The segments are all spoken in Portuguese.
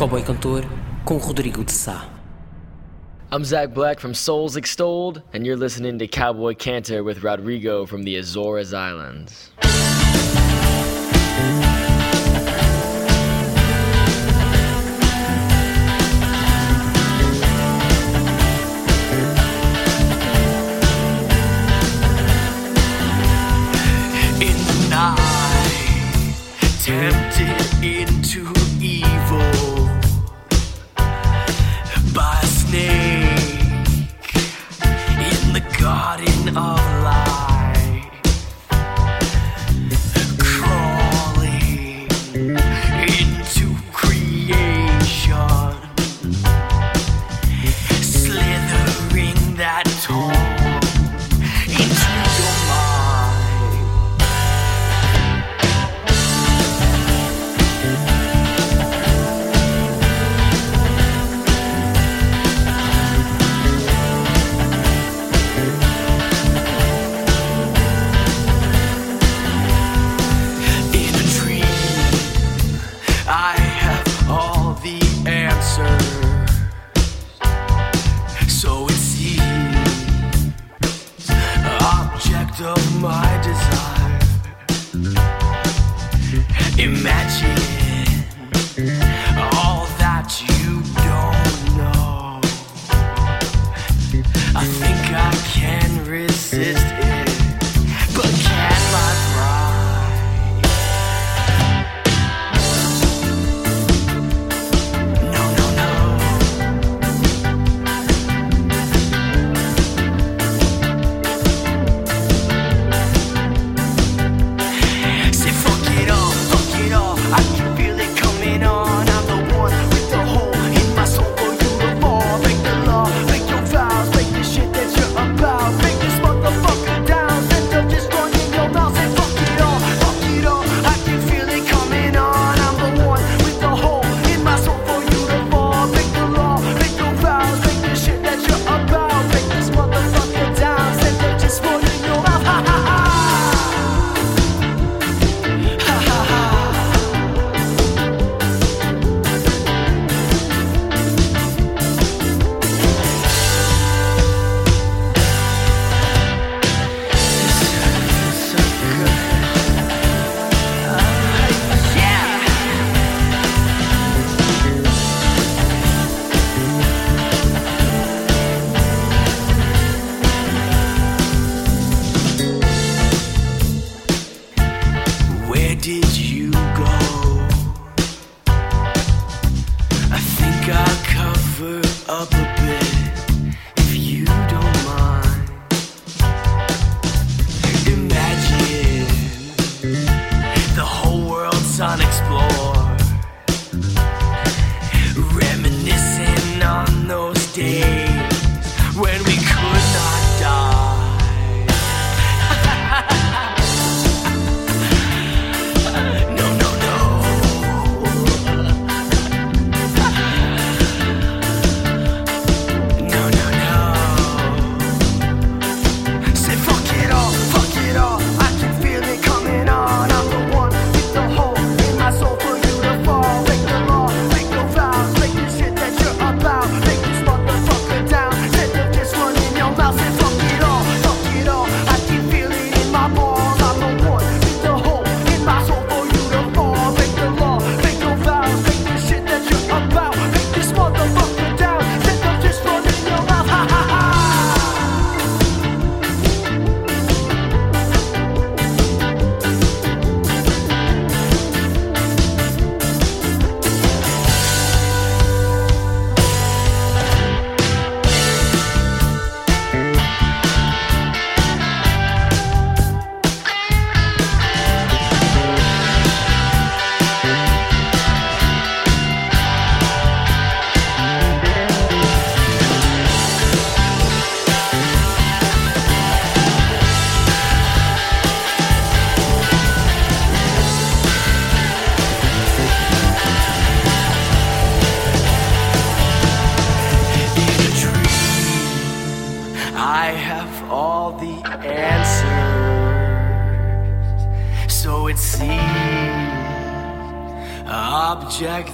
Cowboy Cantor com Rodrigo de Sá. I'm Zach Black from Souls Extolled, and you're listening to Cowboy Cantor with Rodrigo from the Azores Islands. tempted into garden of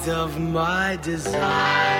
of my desire.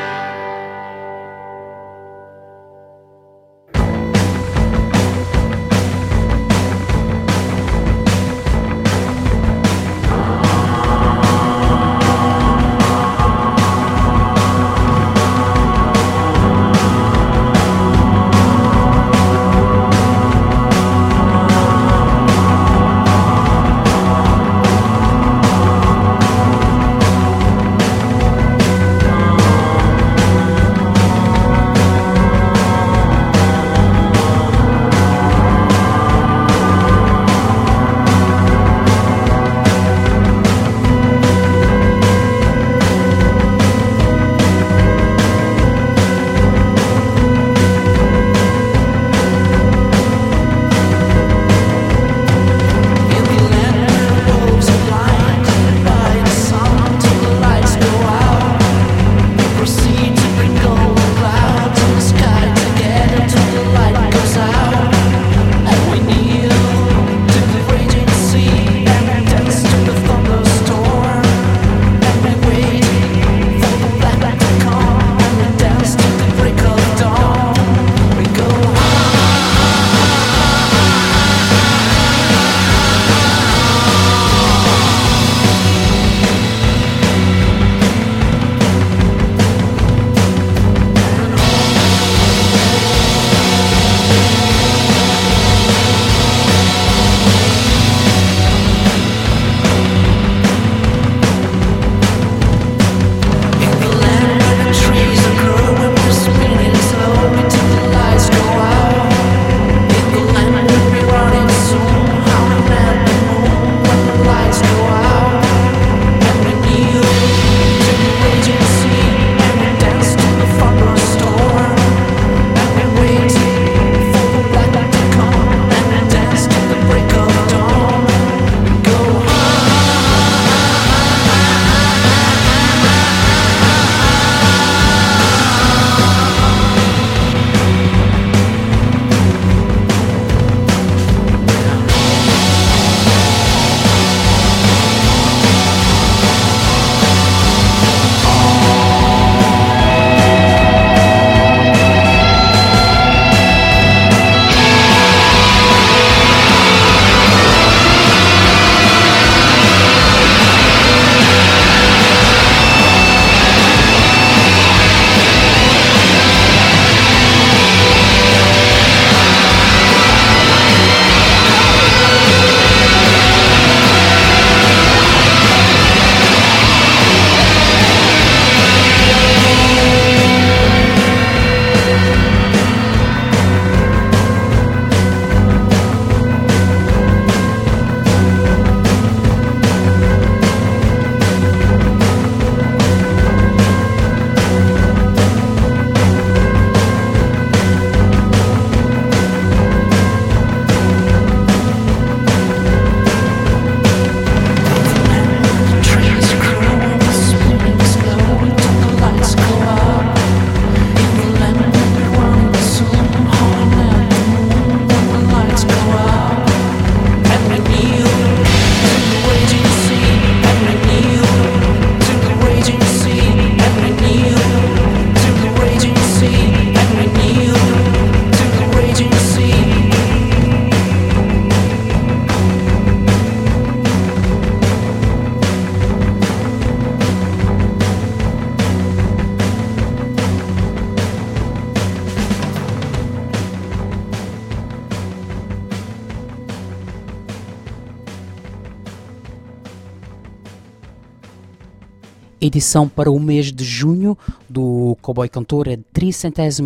Edição para o mês de junho do Cowboy Cantor, a 312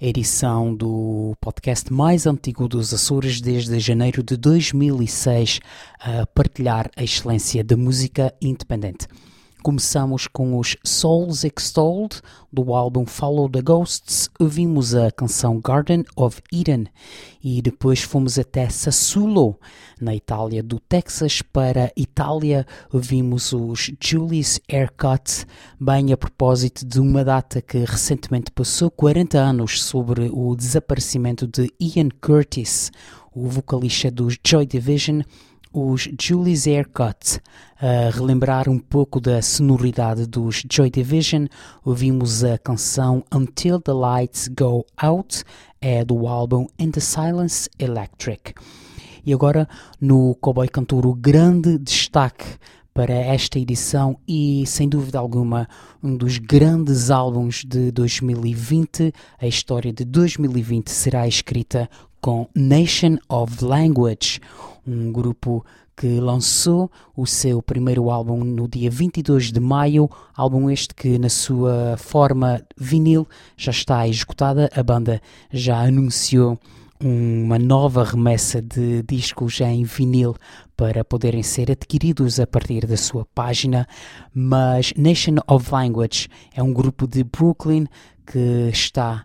edição do podcast mais antigo dos Açores desde janeiro de 2006, a partilhar a excelência da música independente. Começamos com os Souls Extolled do álbum Follow the Ghosts, ouvimos a canção Garden of Eden. E depois fomos até Sassuolo, na Itália, do Texas. Para Itália, ouvimos os Julie's Haircut, bem a propósito de uma data que recentemente passou 40 anos sobre o desaparecimento de Ian Curtis, o vocalista dos Joy Division os Julie's Haircut. A relembrar um pouco da sonoridade dos Joy Division, ouvimos a canção Until the Lights Go Out, é do álbum In the Silence Electric. E agora, no Cowboy Cantor, o grande destaque para esta edição e, sem dúvida alguma, um dos grandes álbuns de 2020. A história de 2020 será escrita com Nation of Language, um grupo que lançou o seu primeiro álbum no dia 22 de maio, álbum este que na sua forma vinil já está esgotada, a banda já anunciou uma nova remessa de discos em vinil para poderem ser adquiridos a partir da sua página, mas Nation of Language é um grupo de Brooklyn que está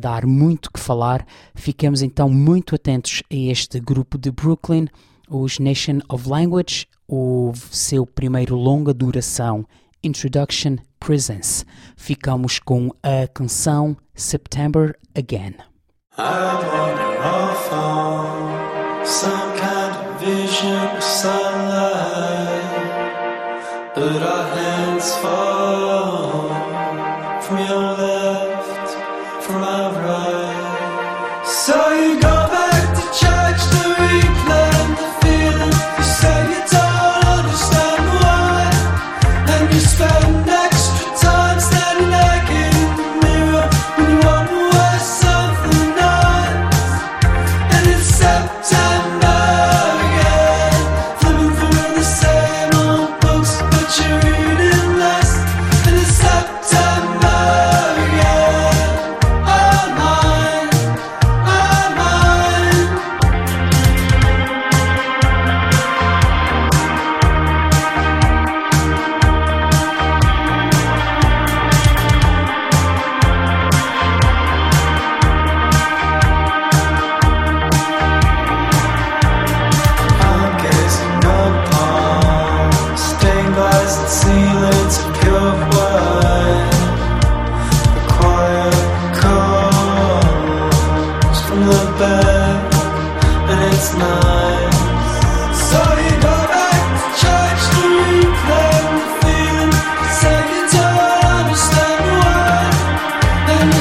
dar muito que falar. Ficamos então muito atentos a este grupo de Brooklyn, os Nation of Language, o seu primeiro longa duração, Introduction Presence. Ficamos com a canção September Again. Vision of sunlight, but our hands fall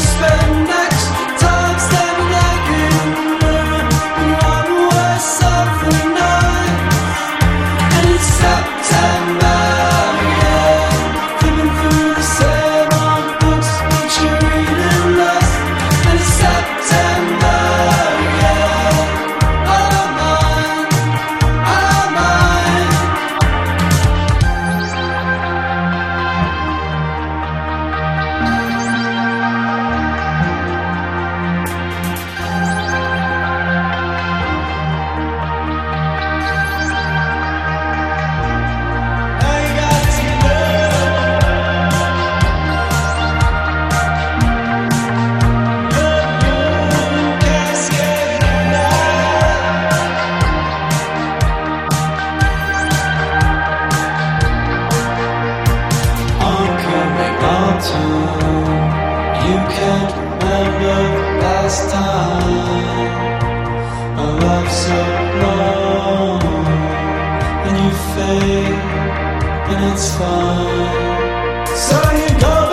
spend and it's fine. So you go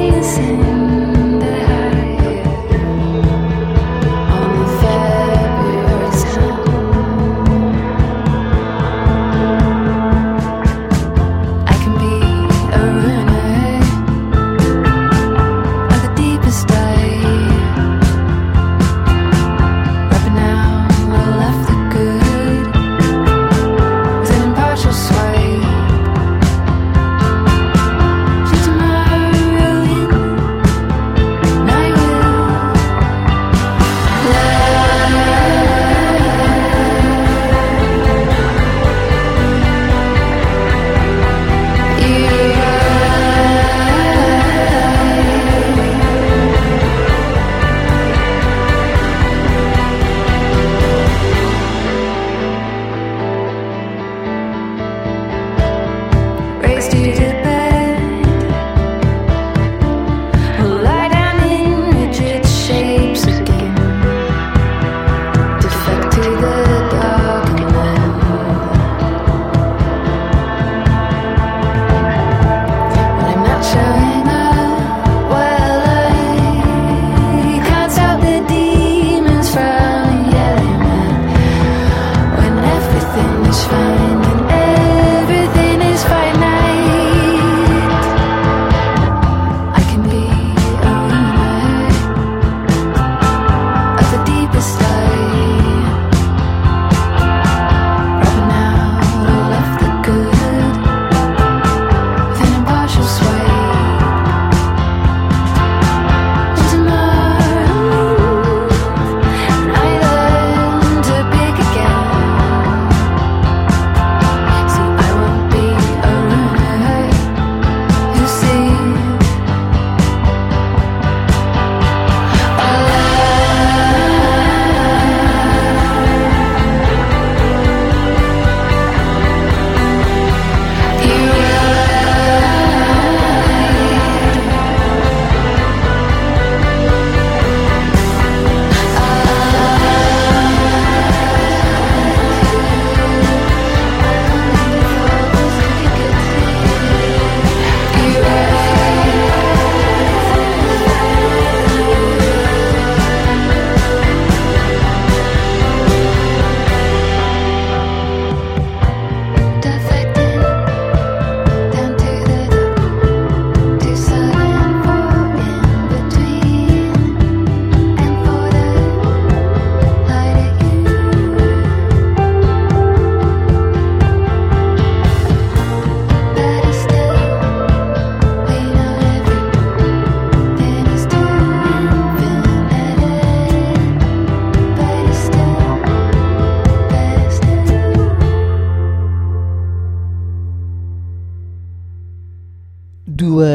listen.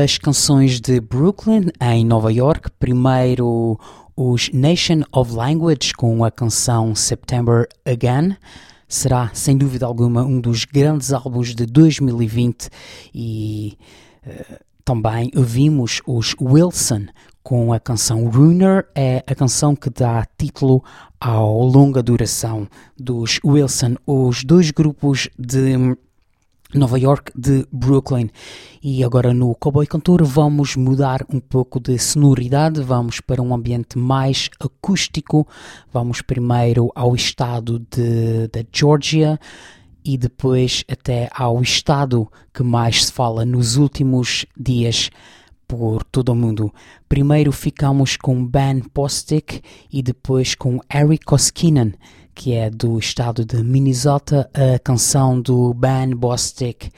Duas canções de Brooklyn em Nova York. Primeiro, os Nation of Language com a canção September Again. Será, sem dúvida alguma, um dos grandes álbuns de 2020 e eh, também ouvimos os Wilson com a canção Ruiner, é a canção que dá título ao longa duração dos Wilson, os dois grupos de Nova York de Brooklyn. E agora no Cowboy Cantor vamos mudar um pouco de sonoridade, vamos para um ambiente mais acústico. Vamos primeiro ao estado de, da Georgia e depois até ao estado que mais se fala nos últimos dias por todo o mundo. Primeiro ficamos com Ben Postic e depois com Eric Koskinen, que é do estado de Minnesota. A canção do Ben Bostic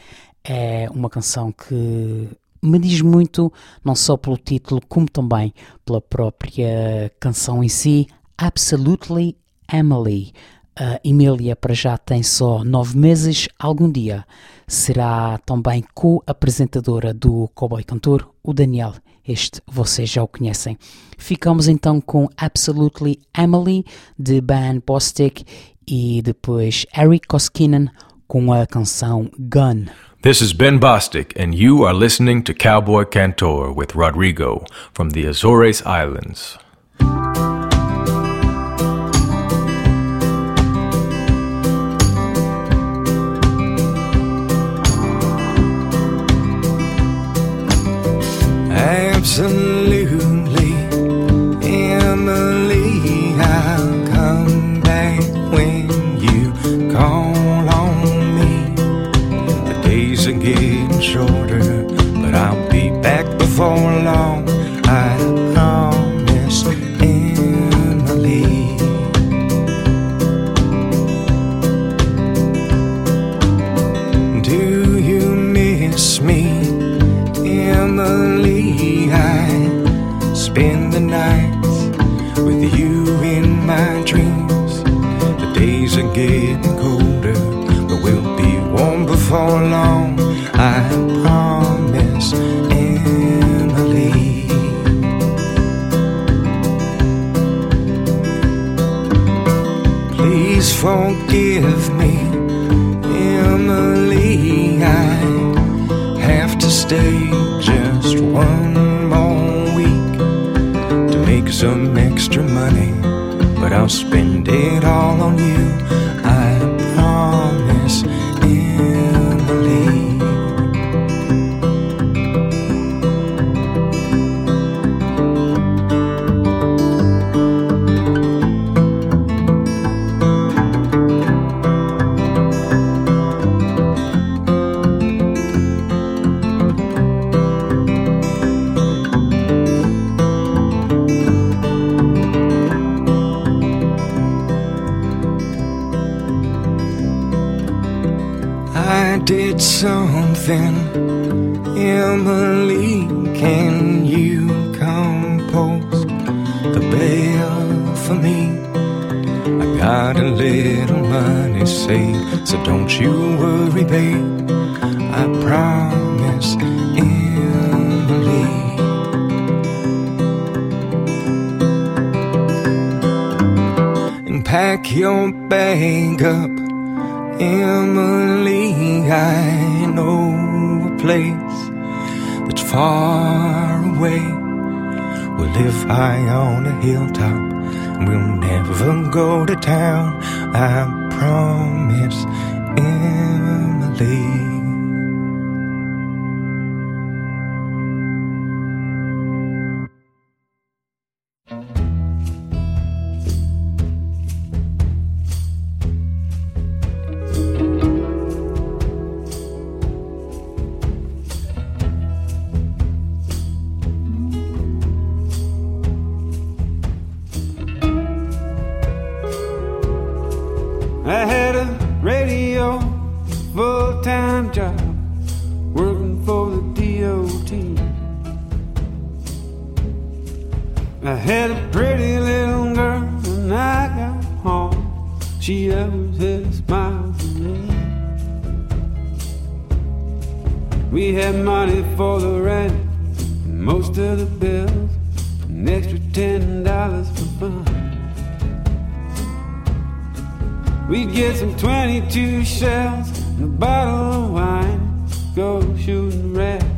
é uma canção que me diz muito, não só pelo título, como também pela própria canção em si, Absolutely Emily. A Emília para já tem só nove meses, algum dia será também co-apresentadora do Cowboy Cantor, o Daniel. Este vocês já o conhecem. Ficamos então com Absolutely Emily de Ben Bostic e depois Eric Koskinen com a canção Gun. This is Ben Bostic, and you are listening to Cowboy Cantor with Rodrigo from the Azores Islands. Absolutely, Emily, I'll come back when you call on me. The days are getting shorter, but I'll be back before before long. I promise, Emily. Please forgive me, Emily. I have to stay just one more week to make some extra money, but I'll spend it all on you. Little money saved, so don't you worry, babe. I promise, Emily. And pack your bag up. Emily, I know a place that's far away. We'll live high on a hilltop, we'll never go to town. I promise, Emily. I had a pretty little girl when I got home. She always had a smile for me. We had money for the rent and most of the bills, an extra ten dollars for fun. We'd get some 22 shells and a bottle of wine. Go shooting rats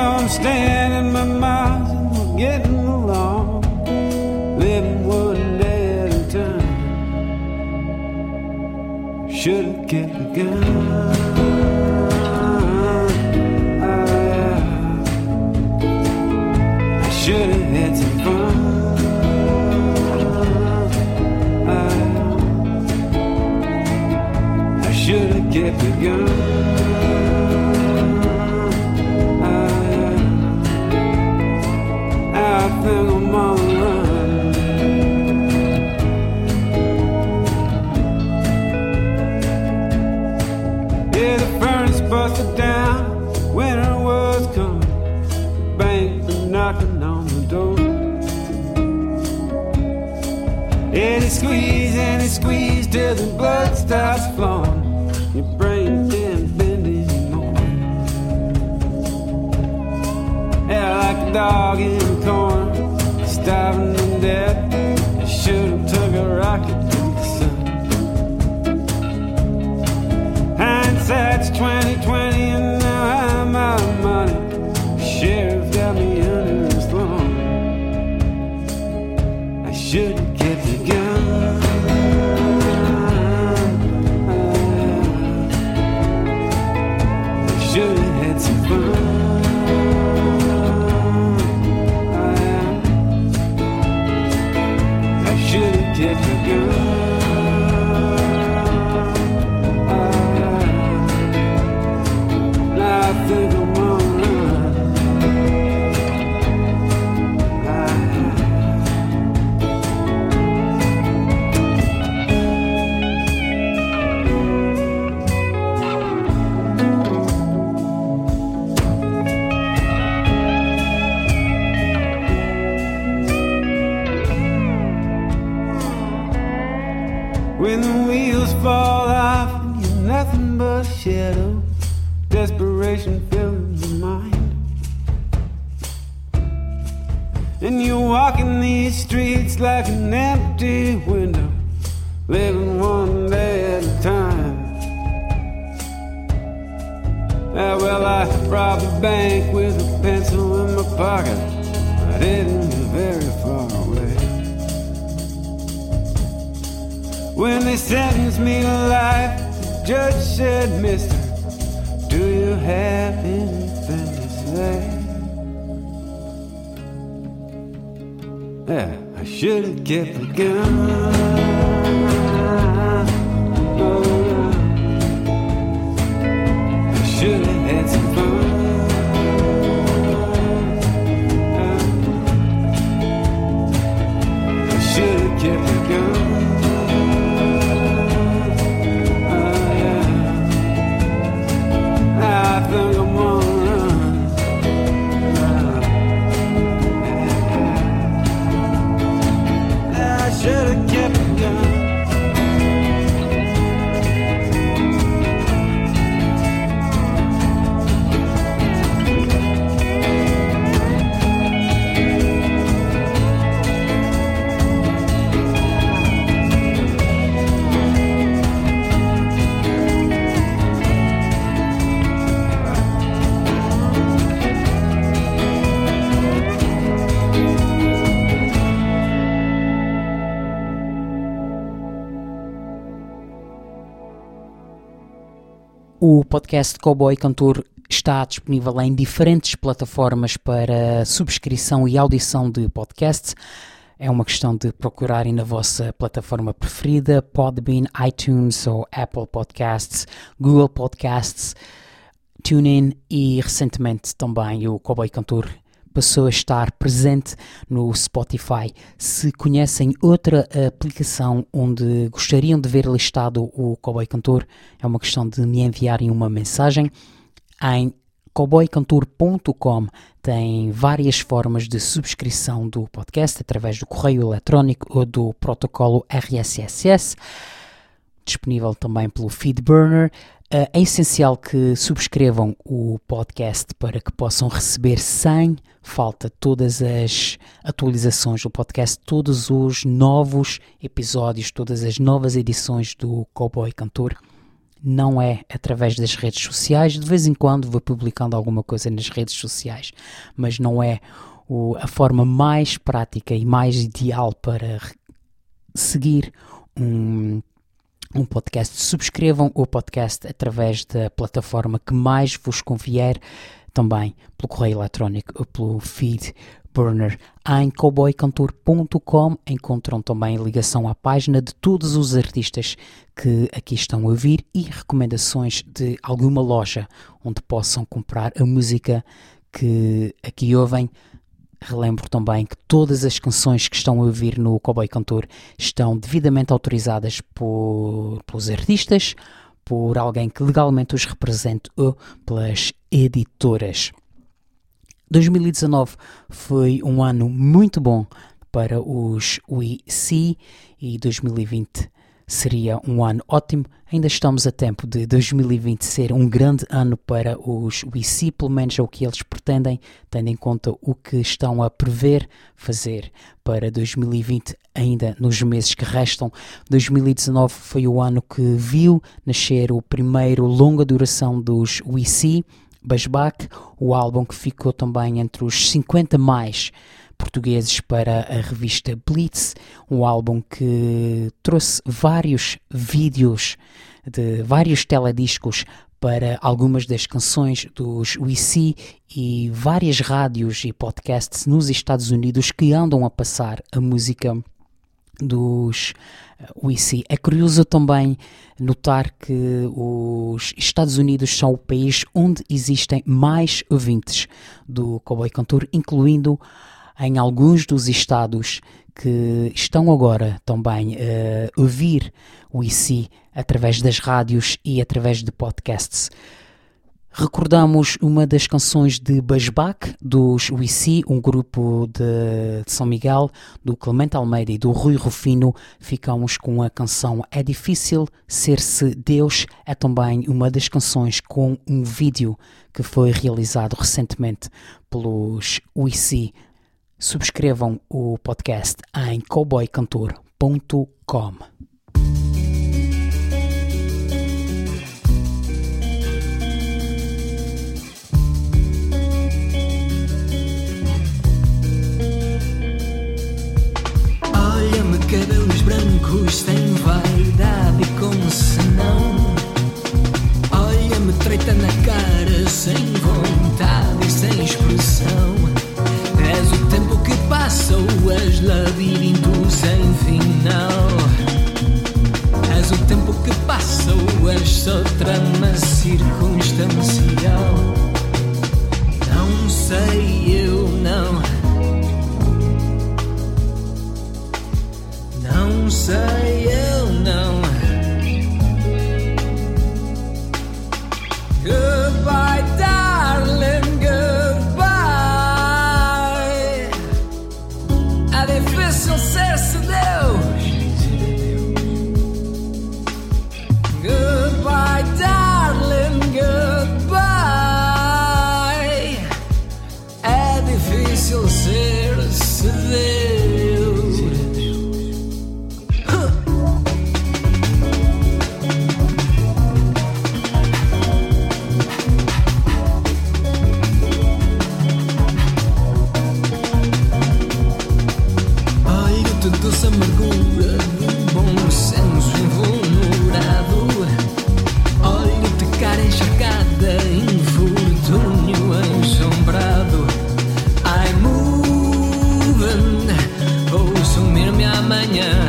I'm staying in my and we're getting along, living one day at a time. Should've kept the gun. I should've had some fun. I should've kept the gun. Till the blood starts flowing. Your brain can't bend anymore. Yeah, like a dog in the corner, starving to death. I should have took a rocket to the sun. Hindsight's 2020, and wheels fall off, and you're nothing but shadow. Desperation fills your mind. And you're walking these streets like an empty window, living one day at a time. Yeah, well, I robbed a bank with a pencil in my pocket. I didn't When they sentenced me to life, the judge said, Mister, do you have anything to say? Yeah, I should have kept the gun. Podcast Cowboy Cantor está disponível em diferentes plataformas para subscrição e audição de podcasts. É uma questão de procurarem na vossa plataforma preferida, Podbean, iTunes ou Apple Podcasts, Google Podcasts, TuneIn e recentemente também o Cowboy Cantor passou a estar presente no Spotify. Se conhecem outra aplicação onde gostariam de ver listado o Cowboy Cantor, é uma questão de me enviarem uma mensagem em cowboycantor.com tem várias formas de subscrição do podcast através do correio eletrónico ou do protocolo RSS disponível também pelo Feedburner. Uh, é essencial que subscrevam o podcast para que possam receber sem falta todas as atualizações do podcast, todos os novos episódios, todas as novas edições do Cowboy Cantor. Não é através das redes sociais, de vez em quando vou publicando alguma coisa nas redes sociais, mas não é a forma mais prática e mais ideal para seguir um um podcast. Subscrevam o podcast através da plataforma que mais vos convier, também pelo correio eletrónico ou pelo feed burner. Em cowboycantor.com encontram também ligação à página de todos os artistas que aqui estão a ouvir e recomendações de alguma loja onde possam comprar a música que aqui ouvem. Relembro também que todas as canções que estão a ouvir no Cowboy Cantor estão devidamente autorizadas por, pelos artistas, por alguém que legalmente os represente ou pelas editoras. 2019 foi um ano muito bom para os WeC e 2020 seria um ano ótimo. Ainda estamos a tempo de 2020 ser um grande ano para os WeC, pelo menos é o que eles pretendem, tendo em conta o que estão a prever fazer para 2020, ainda nos meses que restam. 2019 foi o ano que viu nascer o primeiro longa duração dos WeC, Basback, o álbum que ficou também entre os 50 mais portugueses para a revista Blitz, um álbum que trouxe vários vídeos de vários telediscos para algumas das canções dos WeC e várias rádios e podcasts nos Estados Unidos que andam a passar a música dos WeC. É curioso também notar que os Estados Unidos são o país onde existem mais ouvintes do Cowboy Cantor, incluindo em alguns dos estados que estão agora também a ouvir o IC através das rádios e através de podcasts. Recordamos uma das canções de Basbac, dos Wissi, um grupo de, São Miguel, do Clemente Almeida e do Rui Rufino. Ficamos com a canção É Difícil Ser-se Deus. É também uma das canções com um vídeo que foi realizado recentemente pelos Wissi. Subscrevam o podcast em cowboycantor.com. Olha-me cabelos brancos sem vaidade como se não Olha-me treita na cara sem vontade e sem expressão que passa ou és labirinto sem final mañana.